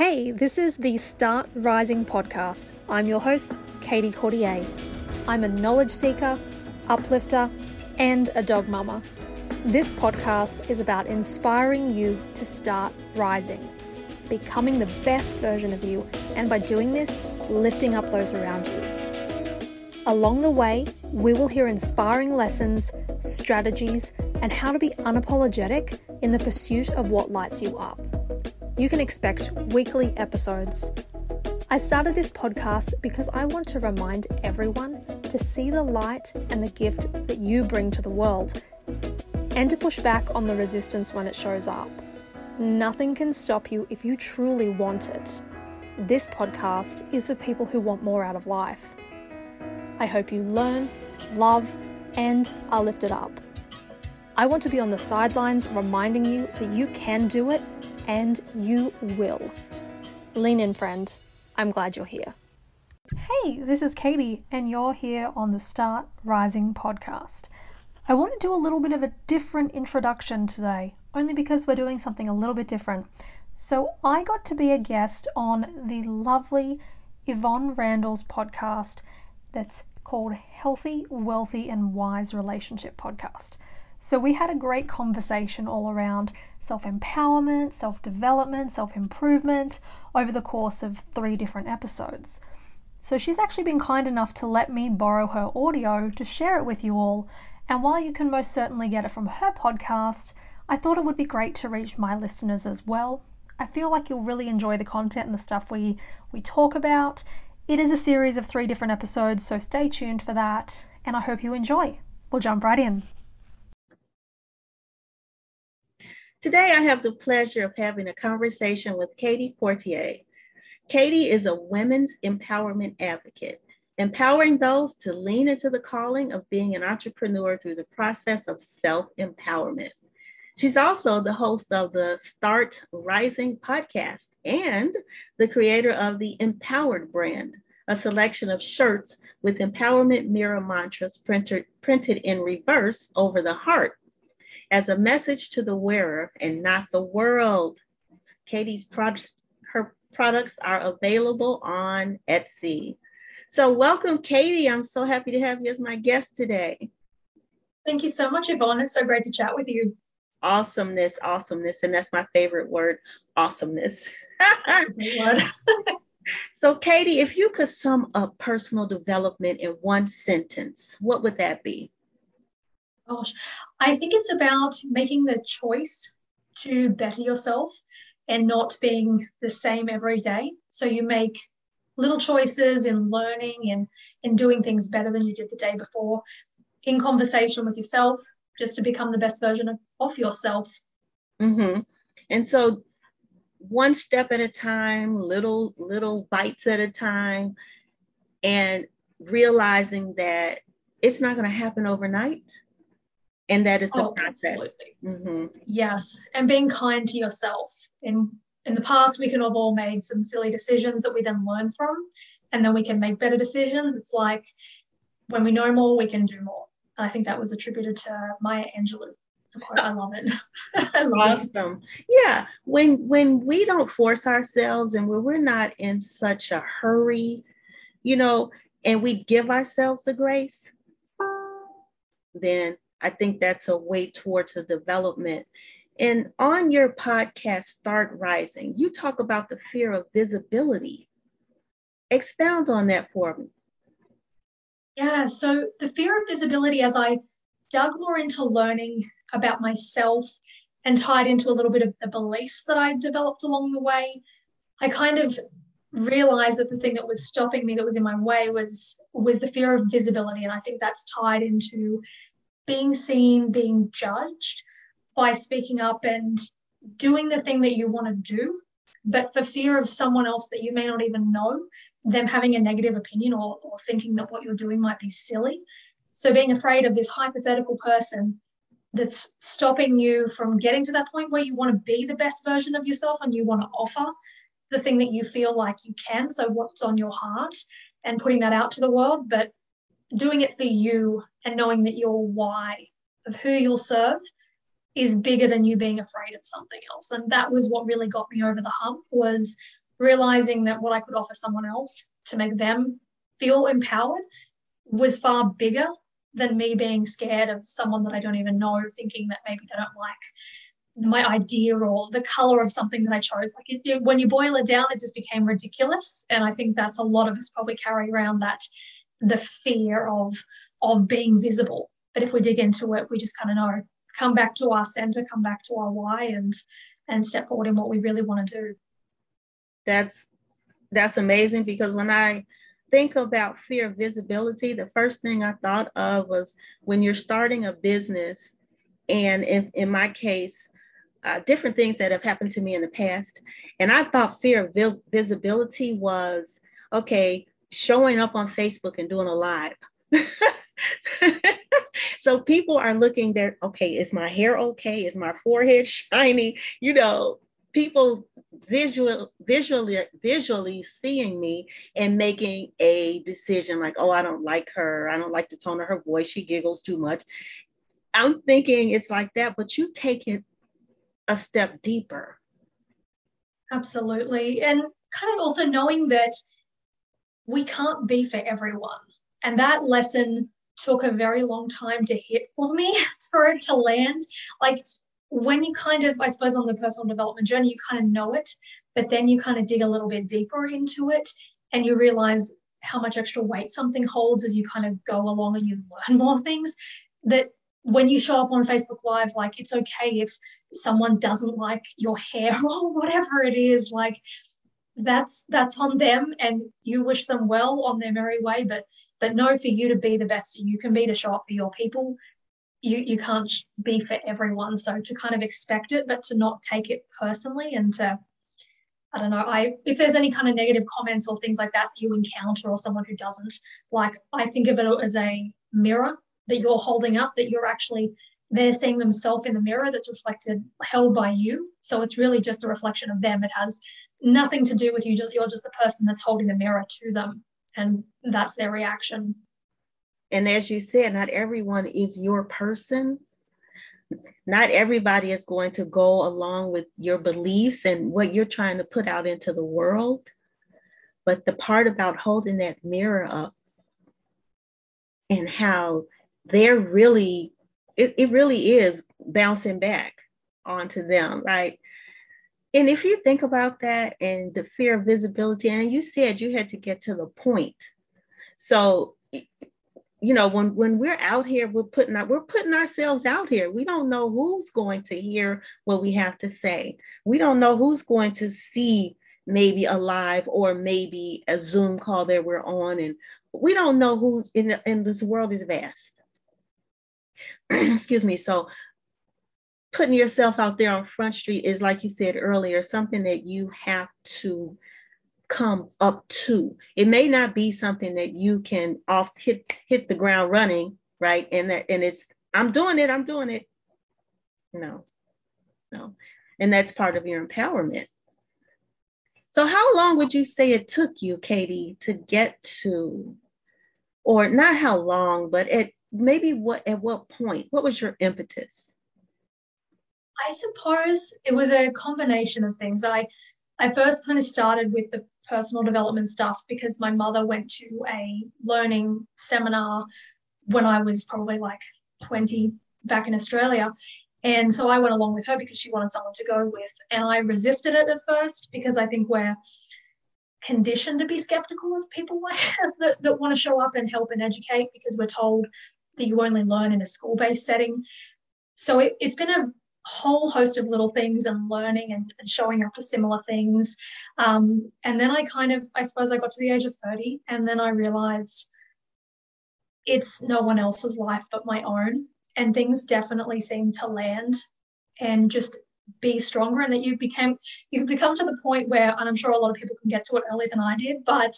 Hey, this is the Start Rising podcast. I'm your host, Caiti Courtier. I'm a knowledge seeker, uplifter, and a dog mama. This podcast is about inspiring you to start rising, becoming the best version of you, and by doing this, lifting up those around you. Along the way, we will hear inspiring lessons, strategies, and how to be unapologetic in the pursuit of what lights you up. You can expect weekly episodes. I started this podcast because I want to remind everyone to see the light and the gift that you bring to the world and to push back on the resistance when it shows up. Nothing can stop you if you truly want it. This podcast is for people who want more out of life. I hope you learn, love, and are lifted up. I want to be on the sidelines reminding you that you can do it and you will. Lean in, friend. I'm glad you're here. Hey, this is Caiti, and you're here on the Start Rising podcast. I want to do a little bit of a different introduction today, only because we're doing something a little bit different. So, I got to be a guest on the lovely Yvonne Randle's podcast that's called Healthy, Wealthy, and Wise Relationship Podcast. So, we had a great conversation all around self empowerment, self development, self improvement over the course of three different episodes. So, she's actually been kind enough to let me borrow her audio to share it with you all and while you can most certainly get it from her podcast, I thought it would be great to reach my listeners as well. I feel like you'll really enjoy the content and the stuff we, we talk about. It is a series of three different episodes, so stay tuned for that, and I hope you enjoy. We'll jump right in. Today, I have the pleasure of having a conversation with Caiti Courtier. Caiti is a women's empowerment advocate empowering those to lean into the calling of being an entrepreneur through the process of self empowerment. She's also the host of the Start Rising podcast and the creator of the Empowered brand, a selection of shirts with empowerment mirror mantras printed, printed in reverse over the heart as a message to the wearer and not the world. Caiti's product, her products are available on Etsy. So, welcome, Caiti. I'm so happy to have you as my guest today. Thank you so much, Yvonne. It's so great to chat with you. Awesomeness, awesomeness. And that's my favorite word awesomeness. so, Caiti, if you could sum up personal development in one sentence, what would that be? Gosh, I think it's about making the choice to better yourself and not being the same every day. So you make little choices in learning and in doing things better than you did the day before in conversation with yourself just to become the best version of, of yourself mm-hmm. and so one step at a time little little bites at a time and realizing that it's not going to happen overnight and that it's oh, a process mm-hmm. yes and being kind to yourself and in the past, we can have all made some silly decisions that we then learn from, and then we can make better decisions. It's like when we know more, we can do more. And I think that was attributed to Maya Angelou. I love it. I love awesome. It. Yeah. When when we don't force ourselves and when we're not in such a hurry, you know, and we give ourselves the grace, then I think that's a way towards a development and on your podcast, Start Rising, you talk about the fear of visibility. Expound on that for me. Yeah, so the fear of visibility, as I dug more into learning about myself and tied into a little bit of the beliefs that I developed along the way, I kind of realized that the thing that was stopping me that was in my way was was the fear of visibility and i think that's tied into being seen being judged by speaking up and doing the thing that you want to do, but for fear of someone else that you may not even know, them having a negative opinion or, or thinking that what you're doing might be silly. So being afraid of this hypothetical person that's stopping you from getting to that point where you want to be the best version of yourself and you want to offer the thing that you feel like you can. So what's on your heart and putting that out to the world, but doing it for you and knowing that your why of who you'll serve is bigger than you being afraid of something else. And that was what really got me over the hump was realizing that what I could offer someone else to make them feel empowered was far bigger than me being scared of someone that I don't even know, thinking that maybe they don't like my idea or the color of something that I chose. Like it, it, when you boil it down, it just became ridiculous. And I think that's a lot of us probably carry around that the fear of of being visible. But if we dig into it, we just kind of know come back to our center, come back to our why, and and step forward in what we really want to do. That's that's amazing because when I think about fear of visibility, the first thing I thought of was when you're starting a business, and in, in my case, uh, different things that have happened to me in the past. And I thought fear of vi- visibility was okay, showing up on Facebook and doing a live. so people are looking there, okay, is my hair okay? Is my forehead shiny? You know, people visual visually visually seeing me and making a decision like oh i don't like her i don't like the tone of her voice she giggles too much i'm thinking it's like that but you take it a step deeper absolutely and kind of also knowing that we can't be for everyone and that lesson took a very long time to hit for me for it to land like when you kind of, I suppose, on the personal development journey, you kind of know it, but then you kind of dig a little bit deeper into it and you realize how much extra weight something holds as you kind of go along and you learn more things. That when you show up on Facebook Live, like it's okay if someone doesn't like your hair or whatever it is, like that's that's on them and you wish them well on their merry way but but know for you to be the best you can be to show up for your people you you can't be for everyone. So to kind of expect it, but to not take it personally and to I don't know, I if there's any kind of negative comments or things like that that you encounter or someone who doesn't, like I think of it as a mirror that you're holding up, that you're actually they're seeing themselves in the mirror that's reflected held by you. So it's really just a reflection of them. It has nothing to do with you, just you're just the person that's holding the mirror to them. And that's their reaction and as you said, not everyone is your person. Not everybody is going to go along with your beliefs and what you're trying to put out into the world. But the part about holding that mirror up and how they're really, it, it really is bouncing back onto them, right? And if you think about that and the fear of visibility, and you said you had to get to the point. So you know when when we're out here we're putting our, we're putting ourselves out here. We don't know who's going to hear what we have to say. We don't know who's going to see maybe a live or maybe a zoom call that we're on. And we don't know who's in the, and this world is vast. Excuse me. So putting yourself out there on front street is like you said earlier something that you have to come up to. It may not be something that you can off hit hit the ground running, right? And that and it's I'm doing it, I'm doing it. No, no. And that's part of your empowerment. So how long would you say it took you, Caiti, to get to, or not how long, but at maybe what at what point? What was your impetus? I suppose it was a combination of things. I I first kind of started with the personal development stuff because my mother went to a learning seminar when I was probably like 20 back in Australia. And so I went along with her because she wanted someone to go with. And I resisted it at first because I think we're conditioned to be skeptical of people that, that want to show up and help and educate because we're told that you only learn in a school based setting. So it, has been a whole host of little things and learning and, and showing up to similar things. Um, and then I kind of, I suppose I got to the age of 30 and then I realized it's no one else's life but my own. And things definitely seem to land and just be stronger and that you became you become to the point where and I'm sure a lot of people can get to it earlier than I did, but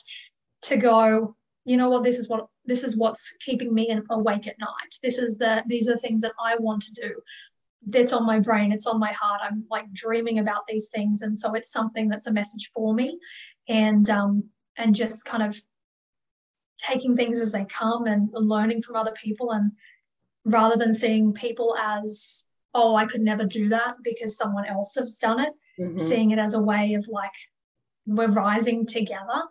to go, you know what, this is what this is what's keeping me awake at night. This is the these are things that I want to do that's on my brain, it's on my heart. I'm like dreaming about these things, and so it's something that's a message for me, and um, and just kind of taking things as they come and learning from other people, and rather than seeing people as oh I could never do that because someone else has done it, mm-hmm. seeing it as a way of like we're rising together.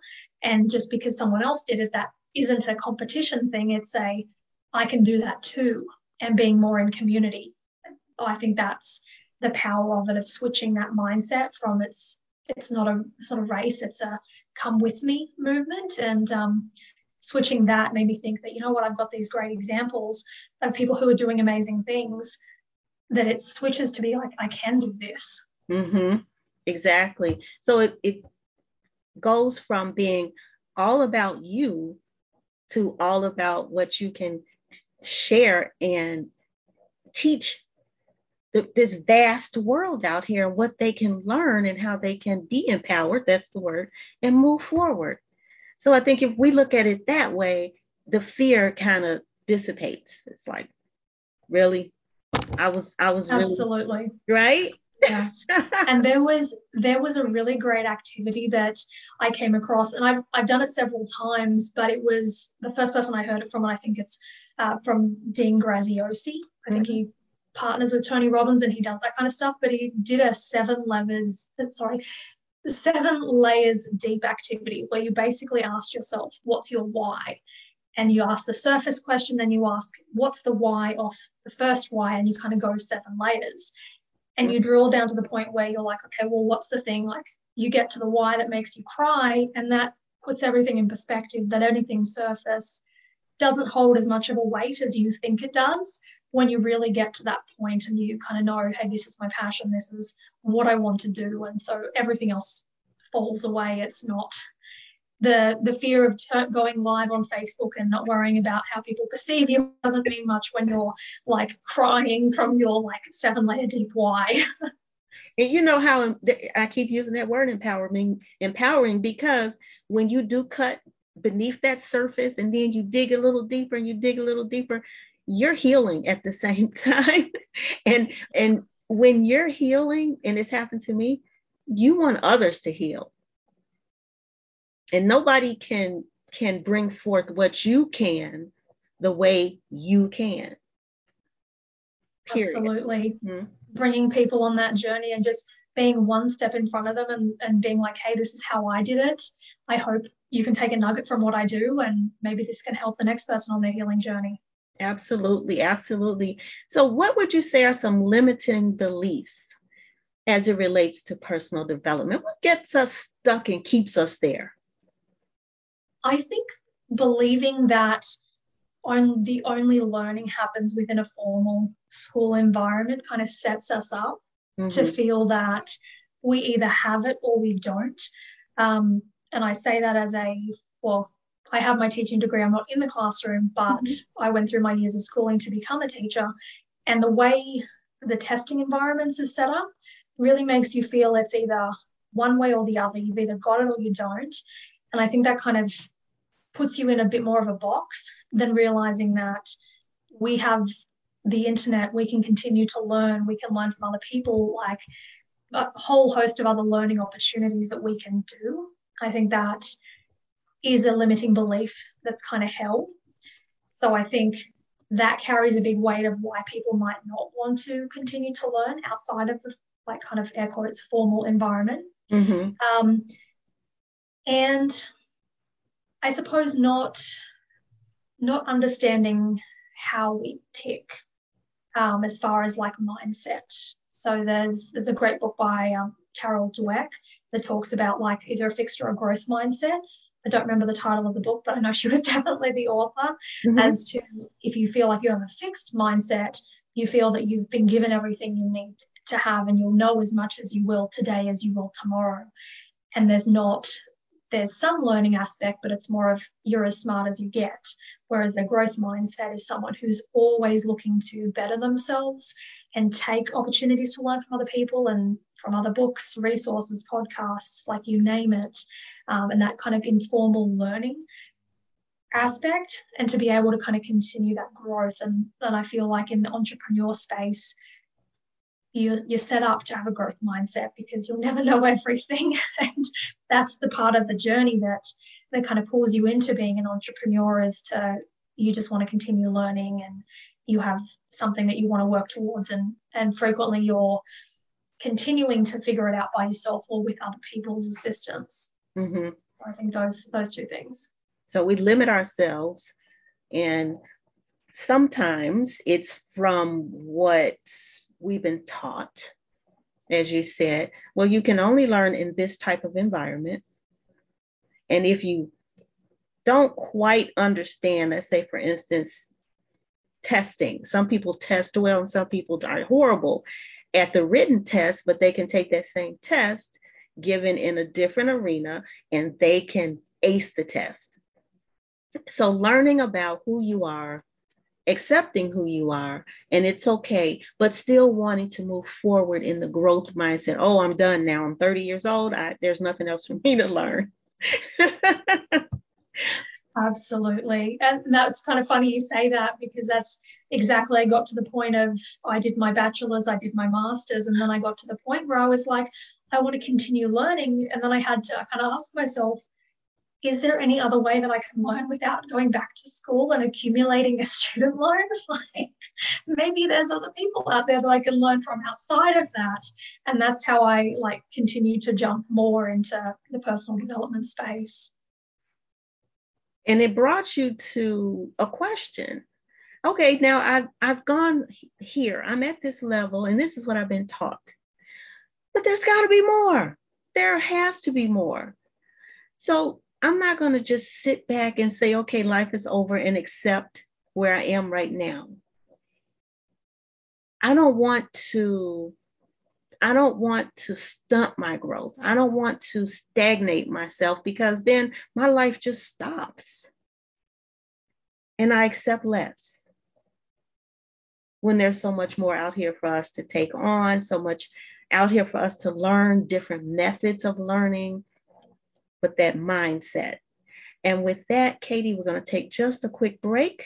And just because someone else did it, that isn't a competition thing. It's a, I can do that too, and being more in community. I think that's the power of it, of switching that mindset from it's it's not a sort of race, it's a come with me movement. And um, switching that made me think that, you know what, I've got these great examples of people who are doing amazing things, that it switches to be like, I can do this. Mm-hmm. Exactly. So it, it goes from being all about you to all about what you can share and teach the, this vast world out here and what they can learn and how they can be empowered that's the word and move forward. So i think if we look at it that way the fear kind of dissipates. It's like really? I was i was absolutely. Really, right? Yes. and there was there was a really great activity that I came across, and I've I've done it several times, but it was the first person I heard it from, and I think it's uh, from Dean Graziosi. I think he partners with Tony Robbins and he does that kind of stuff, but he did a seven levels, sorry, seven layers deep activity where you basically asked yourself, what's your why? And you ask the surface question, then you ask, what's the why of the first why? And you kind of go seven layers and you drill down to the point where you're like, okay, well, what's the thing? Like you get to the why that makes you cry, and that puts everything in perspective that anything surface doesn't hold as much of a weight as you think it does when you really get to that point and you kind of know, hey, this is my passion, this is what I want to do. And so everything else falls away. It's not the the fear of going live on Facebook and not worrying about how people perceive you doesn't mean much when you're like crying from your like seven layer deep why. and you know how I keep using that word empowering, empowering because when you do cut beneath that surface and then you dig a little deeper and you dig a little deeper, you're healing at the same time. and and when you're healing, and it's happened to me, you want others to heal and nobody can can bring forth what you can the way you can Period. absolutely mm-hmm. bringing people on that journey and just being one step in front of them and, and being like hey this is how i did it i hope you can take a nugget from what i do and maybe this can help the next person on their healing journey absolutely absolutely so what would you say are some limiting beliefs as it relates to personal development what gets us stuck and keeps us there I think believing that on the only learning happens within a formal school environment kind of sets us up mm-hmm. to feel that we either have it or we don't. Um, and I say that as a, well, I have my teaching degree. I'm not in the classroom, but mm-hmm. I went through my years of schooling to become a teacher. And the way the testing environments are set up really makes you feel it's either one way or the other. You've either got it or you don't. And I think that kind of puts you in a bit more of a box than realizing that we have the internet, we can continue to learn, we can learn from other people, like a whole host of other learning opportunities that we can do. I think that is a limiting belief that's kind of held. So I think that carries a big weight of why people might not want to continue to learn outside of the like kind of air quotes formal environment. Mm-hmm. Um, and I suppose not not understanding how we tick um, as far as like mindset. So there's there's a great book by um, Carol Dweck that talks about like either a fixed or a growth mindset. I don't remember the title of the book, but I know she was definitely the author. Mm-hmm. As to if you feel like you have a fixed mindset, you feel that you've been given everything you need to have, and you'll know as much as you will today as you will tomorrow. And there's not there's some learning aspect, but it's more of you're as smart as you get. Whereas the growth mindset is someone who's always looking to better themselves and take opportunities to learn from other people and from other books, resources, podcasts, like you name it, um, and that kind of informal learning aspect and to be able to kind of continue that growth. And, and I feel like in the entrepreneur space, you're, you're set up to have a growth mindset because you'll never know everything. and that's the part of the journey that, that kind of pulls you into being an entrepreneur is to, you just want to continue learning and you have something that you want to work towards. And, and frequently you're continuing to figure it out by yourself or with other people's assistance. Mm-hmm. I think those those two things. So we limit ourselves, and sometimes it's from what we've been taught. As you said, well, you can only learn in this type of environment. And if you don't quite understand, let's say, for instance, testing, some people test well and some people are horrible at the written test, but they can take that same test given in a different arena and they can ace the test. So, learning about who you are, accepting who you are, and it's okay, but still wanting to move forward in the growth mindset. Oh, I'm done now. I'm 30 years old. I, there's nothing else for me to learn. Absolutely. And that's kind of funny you say that because that's exactly I got to the point of I did my bachelor's, I did my master's, and then I got to the point where I was like, I want to continue learning. And then I had to kind of ask myself, is there any other way that I can learn without going back to school and accumulating a student loan? like maybe there's other people out there that I can learn from outside of that. And that's how I like continue to jump more into the personal development space. And it brought you to a question. Okay, now I've I've gone here. I'm at this level, and this is what I've been taught. But there's got to be more. There has to be more. So I'm not going to just sit back and say, okay, life is over and accept where I am right now. I don't want to I don't want to stunt my growth. I don't want to stagnate myself because then my life just stops. And I accept less. When there's so much more out here for us to take on, so much out here for us to learn different methods of learning, but that mindset. And with that, Caiti, we're going to take just a quick break,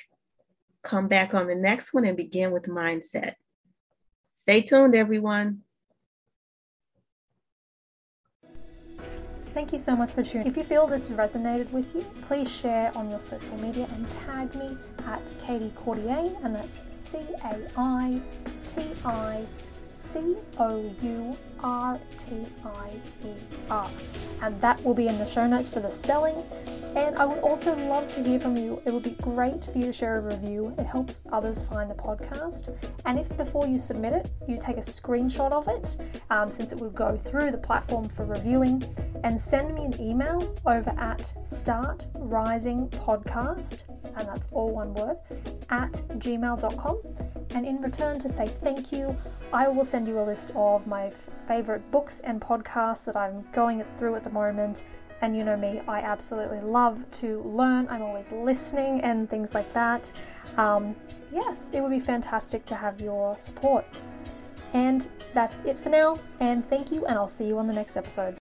come back on the next one, and begin with mindset. Stay tuned, everyone. Thank you so much for tuning. If you feel this resonated with you, please share on your social media and tag me at Caiti Courtier, and that's C A I T I C O U R T I E R. And that will be in the show notes for the spelling. And I would also love to hear from you. It would be great for you to share a review. It helps others find the podcast. And if before you submit it, you take a screenshot of it, um, since it will go through the platform for reviewing, and send me an email over at startrisingpodcast, and that's all one word, at gmail.com. And in return to say thank you, I will send you a list of my favorite books and podcasts that I'm going through at the moment and you know me, I absolutely love to learn. I'm always listening and things like that. Um, yes, it would be fantastic to have your support. And that's it for now. And thank you, and I'll see you on the next episode.